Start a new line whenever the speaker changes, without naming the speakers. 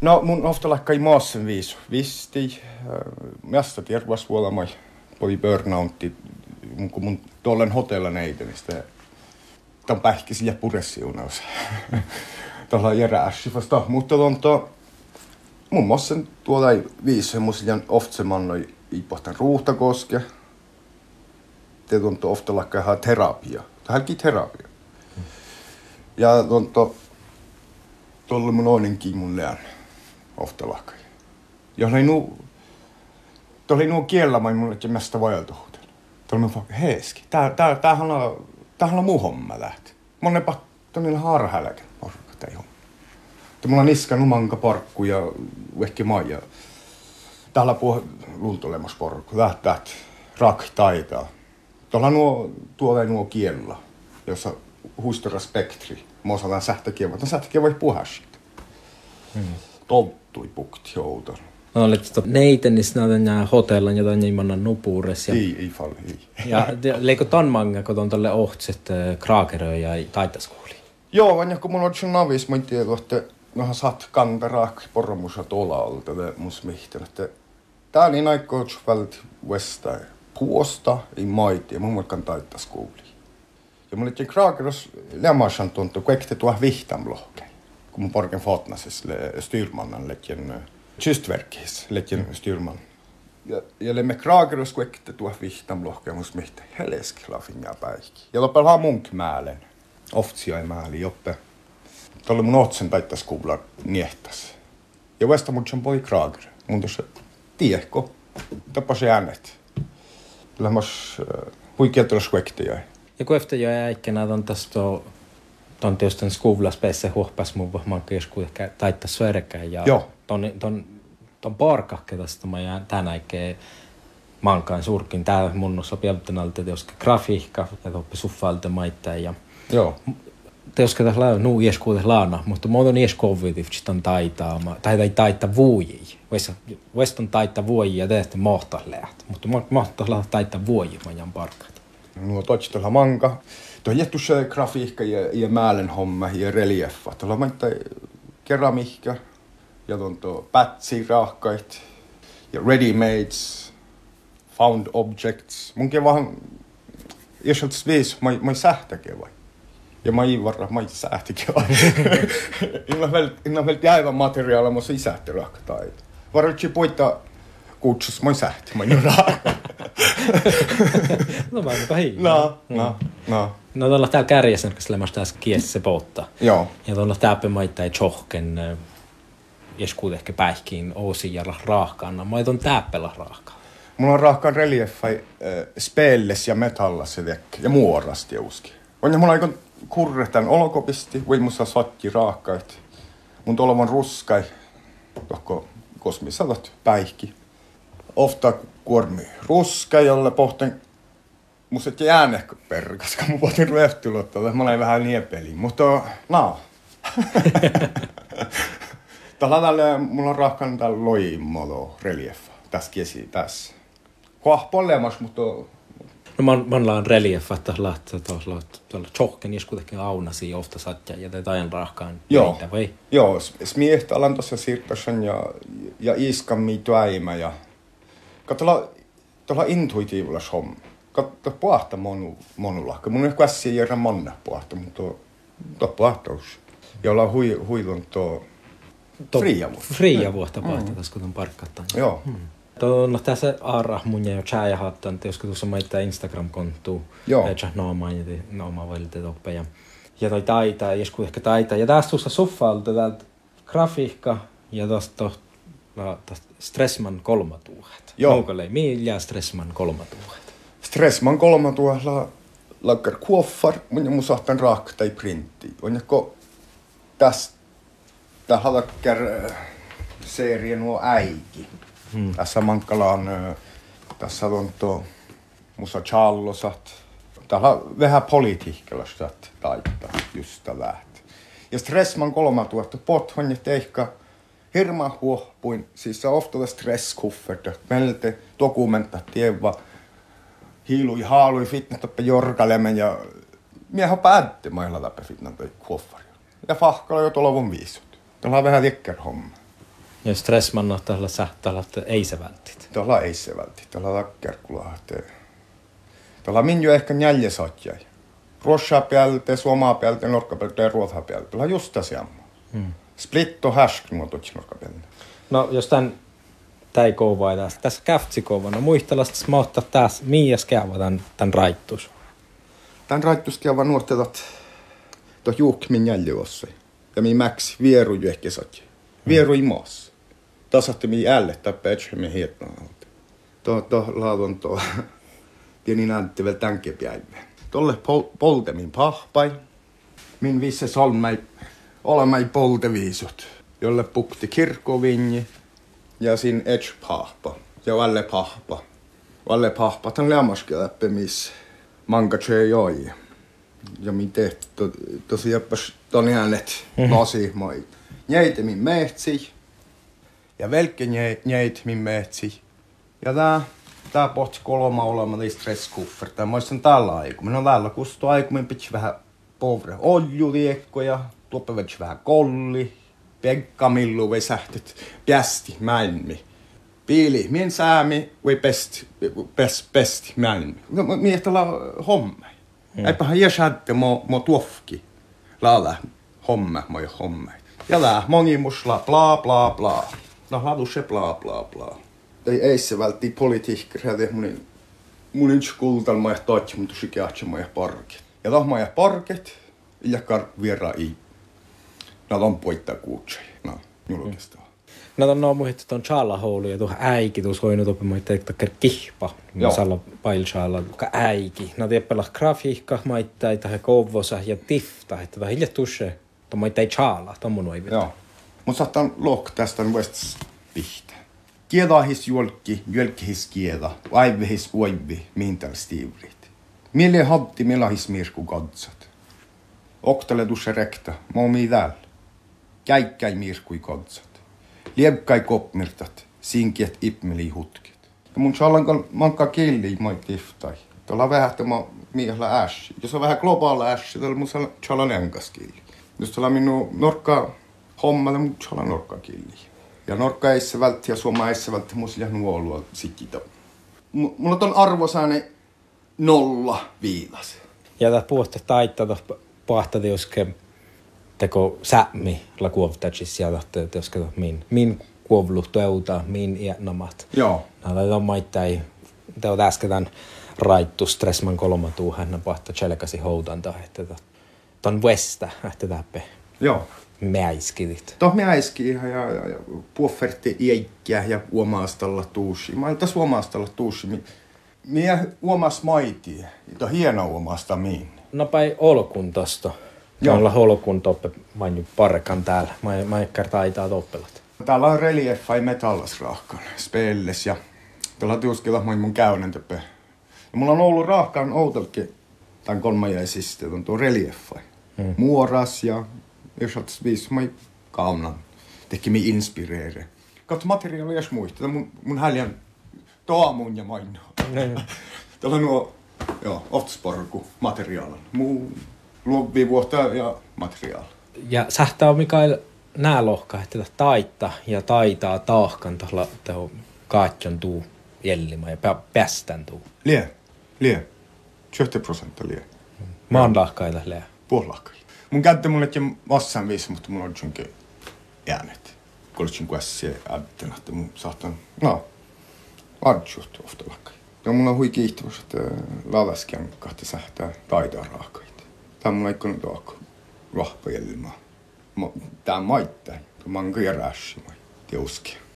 No mun ofta i maassen viis. Visti, mästä tiervas vuolamai poi burnoutti, kun mun tollen hotella neitä, niin sitä tämän pähkisi ja puressiunaus. Tuolla järääsi vasta, mutta on to, mun muassa tuolla ei viisi semmoisia oftsemannoi i pohtan ruuhtakoske. Det on to ofta laikka ihan terapia. Tähänkin terapia. Ja on to, tuolla mun oinenkin mun leän ofta. Ja oli nu, tuolla oli nuo kiellämään mulle, että mästä vajeltuhuutel. Tuolla mun fakka, heeski. Tää, tää, tämähän on, tämähän on muu homma lähti. Monen pakko niillä harhälläkin porukka tai homma. Mulla on niska numanka parkku ja ehkä maija täällä puhuu luultolemas porukka, lähtät rak taitaa. Tuolla nuo, tuolla nuo kiellä, jossa huistora spektri. Mä osaan sähtäkiä, mutta sähtäkiä voi puhua siitä. Hmm. Tolttui pukti outon.
No olet neiten, niin sinä hotellan, jota niin manna nupuures.
Ja, ei, ei fall, ei.
ja leiko ton manga, kun on tälle ohtset kraakeröä ja taitaskuuli?
Joo, vaan kun mulla on navis, mä en tiedä, että nohan saat kantarak pormusa tolalta, det mus mihten, että tää on niin aikoot vält westa puosta i maiti ja mun mukaan taittas kuuli. Ja mulla oli kraakeros lämmasan tuntuu, kun ekte tuohon vihtam mun porken fotnasis styrmannan lekin kystverkis lekin styrman. Ja, ja lemme tuohon vihtam lohke, mus mihten helesklafin ja päihki. Ja lopella munk määlen. Oftsia ei määli joppe. Tuolla mun otsen taittas kuulla niehtas. Ja vasta mun on poi kraager. Mun tuossa tiehko. Tapas äänet. Lämmas huikeat tuolla skuektia.
Ja kun efter jag är on tästä ton tietysti skuvlaspesse huohpas mun manka joskus ehkä taittaa sverkään. Ja
Joo.
ton, ton, ton parkakke tästä mä jään tän äikeen mankaan surkin. Tää mun sopialta alta teoska grafiikka ja toppi suffalta maittaa ja
Joo.
teoska tässä laa nu ieskuudes laana, mutta mä oon ieskovvitiv ton taitaa, tai tai taita vuoji. Voisi taita vuoji ja teistä mohtas läht, mutta mohtas läht taita vuoji mä jään
Nuo toitsi tuolla manka. Tuo jättu se grafiikka ja, ja määlen homma ja relieffa. Tuolla maittaa keramikka ja tuon tuo pätsi rahkait ja ready-mades, found objects. Munkin vaan, jos olet viis, mä, mä sähtäkin vai. Ja mä ei varra, mä ei sähtäkin vai. Innan väl, innan väl jäivä materiaali, mä ei sähtä rahkataita. Varrotsi poita kutsus, mä ei sähtä, mä ei rahka.
no vaan hei.
No, no, no.
No tuolla täällä kärjessä, kun sillä kiessä se polttaa.
Joo.
Ja tuolla maittaa ei tjohken, jeskuut ehkä päihkiin ousi ja raahkaan. No mä on tääppellä raahkaan.
Mulla on rahkaan relieffa äh, speelles ja metallas ja muorasti joskin. On ja mulla aikon kurrehtan olokopisti, voi musta satti raakkaat. Mun tuolla on ruskai, tohko kosmisalat päihki. Ofta kuormi ruska, jolle pohten musta et jääne perkas, kun mun pohtin röhtylottaa, mä olen vähän niepeli, mutta no. Tällä tällä mulla on rahkan tällä loimolo relieffa, tässä kesi, tässä. Koah polemas, mutta
No man, man on relief, että lähtee tuolla tjohken kuitenkin aunasi ofta satja ja tätä ajan rahkaan.
Joo.
Vai?
Joo, smieht alan tuossa sirkkasen ja, ja iskan miituäimä ja katsotaan tuolla intuitiivilla homma. Katso puhta monu, monulahka. Mun ehkä äsken järjä manna puhta, mutta tuo puhtaus. Jolla on hui, huilun tuo fria vuotta.
Fria vuotta mm. tässä kun on parkkattaa.
Joo.
Hmm. No tässä aara mun ja chai hattan, jos tuossa maittaa Instagram-konttu.
Joo.
Ja no mainiti, no mä valitte toppe. Ja, ja toi taita, jesku ehkä taita. Ja tässä tuossa soffalta täältä grafiikka ja tuosta no, Stressman kolmatuuhet.
Joo.
Onko lei, millä Stressman kolmatuuhet?
Stressman kolma tuolla lakkar kuoffar, mun ja mun sahtan raakka tai printti. On joko tästä tähän lakkar serie nuo äiki.
Hmm.
Tässä mankkalaan, ö, tässä on tuo musa challosat. Täällä on vähän politiikkalasta taittaa just läht. Ja Stressman 3000 pothon ja teikka hirma huohpuin, siis se ofta stresskufferta, melte dokumenta tieva, hiilui haalui fitnatappe jorkalemen ja mieho päätti mailla läpi fitnatappe kuffari. Ja fahkalla jo tuolla on viisut. Täällä on vähän likker homma.
Ja stressman on tällä sähtällä, että ei se vältit.
Tuolla ei se vältti, tuolla takkerkulahte. Tuolla min jo ehkä njäljesatjai. Ruossa päältä, suomaa päältä, norkka päältä ja ruotha päältä. Tuolla just asiamma.
Mm.
Splitto härsk muotoiksi norkka päältä.
No, jos tän täi kouvaa tässä, tässä käftsi kouvaa, no muistelasta smauttaa tässä, miias käyvä tän, tän raittus.
Tän raittusti aivan nuortetat to juuk min jäljeossa. Ja min mäksi vieru satja. Vieru i maassa. Tasatte min älle tappaa etsä min hietna. To, to laadon to. Pieni näytti vielä tänke päivä. Tolle pol, polte min pahpai. Min visse solmai olemai polteviisut. Jolle pukti kirkkovinji. Ja sin ets pahpa. Ja valle pahpa. Valle pahpa tän lämmaski läppe miss manka joi. Ja miten to, tosi jäppäs ton äänet lasi moi. Jäite min mehtsi. Ja velkke jäit min mehtsi. Ja tää, tää pohti kolma olema li stresskuffer. Tää muistan tällä aiku. On täällä kustu aiku, pitsi vähän povre oljuliekkoja. Tuoppe vetsi vähän kolli. Pekka millu vai sähtet. Pjästi, mäilmi. Piili, min säämi vai best, best, best mäilmi. No, miestä la homme. Mm. Eipähän kände må, må tuofki. Laala homme, moi homme. Ja lää monimusla, bla bla bla. No ladu se bla bla bla. Ei, ei se vältti politiikka, se mun mun yksi kultal mä toitsi, mun tusi kehtsi mä parket. Ja parket, ja kar viera i. No on poittaa kuutsei. No, julkistaa.
No ton no muhit ton challa houlu ja tuo äiki tuus hoinut oppimaan teikta ker kihpa.
Joo.
Salla pailchalla, ka äiki. No tieppällä grafiikka maittai tähän kovvosa ja tifta, että vähän hiljat tusse. Tuo maittai challa, tuon mun oivit.
Joo. Mut saattaa lok tästä West pihtä. Kieda his julkki, julkki his kieda, aive his oivi, mintal stivrit. Mille hatti millä his mirsku katsat. Oktale tusse rekta, mo mi täällä. Käikkäi mirskui. Liebkai kopmirtat, sinkiet ipmeli hutkit. Ja mun chalankan mankka killi moi tiftai. Tuolla vähän tämä miehellä ässi. Jos on vähän globaala ässi, tuolla mun chalan enkas killi. Jos tuolla minun norkka hommalle mun chalan norkka killi. Ja norkka ei se vältti ja suoma ei se vältti mun sillä nuolua sikita. M- mulla on arvosääne nolla viilas.
Ja tää puhutte taittaa pahta teuske teko sämmi la kuovtajis ja tahte teuske min min kuovlu teuta min iänomat.
Joo.
No on maittai teo äsken raittu stressman kolma tuu hän pahta chelkasi houtanta että to- ton vestä että täppe
Joo.
mäiskivit.
Toh me äiski ihan ja, ja, ja puofferti iäkkiä ja uomaastalla tuusi. Mä olin tässä uomaastalla tuusi. Mi- Mie uomas maitie. Ito hieno uomasta miin.
No päi olkun tosta.
Joo.
Olla olkun toppe vain parkan täällä. Mä mä eikä taitaa toppelat.
Täällä on relieffa i metallasrahkan spelles ja tuolla tuuskella moi mun käynnin töppe. Ja mulla on ollut rahkan outelkin tämän kolmajaisista, on tuo relieffa.
Mm.
Muoras ja jos viis moi kaunan. Teki mi inspireere. Katso materiaali jos muista. Mun, mun häljän toamun ja Täällä on nuo, joo, oftsporku materiaalan. Muu luovi vuotta ja materiaali.
Ja sähtää on Mikael nää lohka, että taita ja taitaa taahkan tuolla teho kaatjon tuu jellimä ja pä- päästän tuu.
Lie, lie. 20 prosenttia lie.
Maan lahkaita lää.
Puolakka. Mun käyttö mulle että massan viisi, mutta mulla on jonkin äänet. Kuulitsin kuin ässiä äätten, että mun saattan, no, adjut ofta lakka. no mul on hui kiihtymus, että äh, lalaskin kahta sähtää taitaa raakaita. Tämä on ikään kuin tuokko rahpajelimaa. Tämä maittaa, kun mä oon kyllä rääsimä, tiuskia.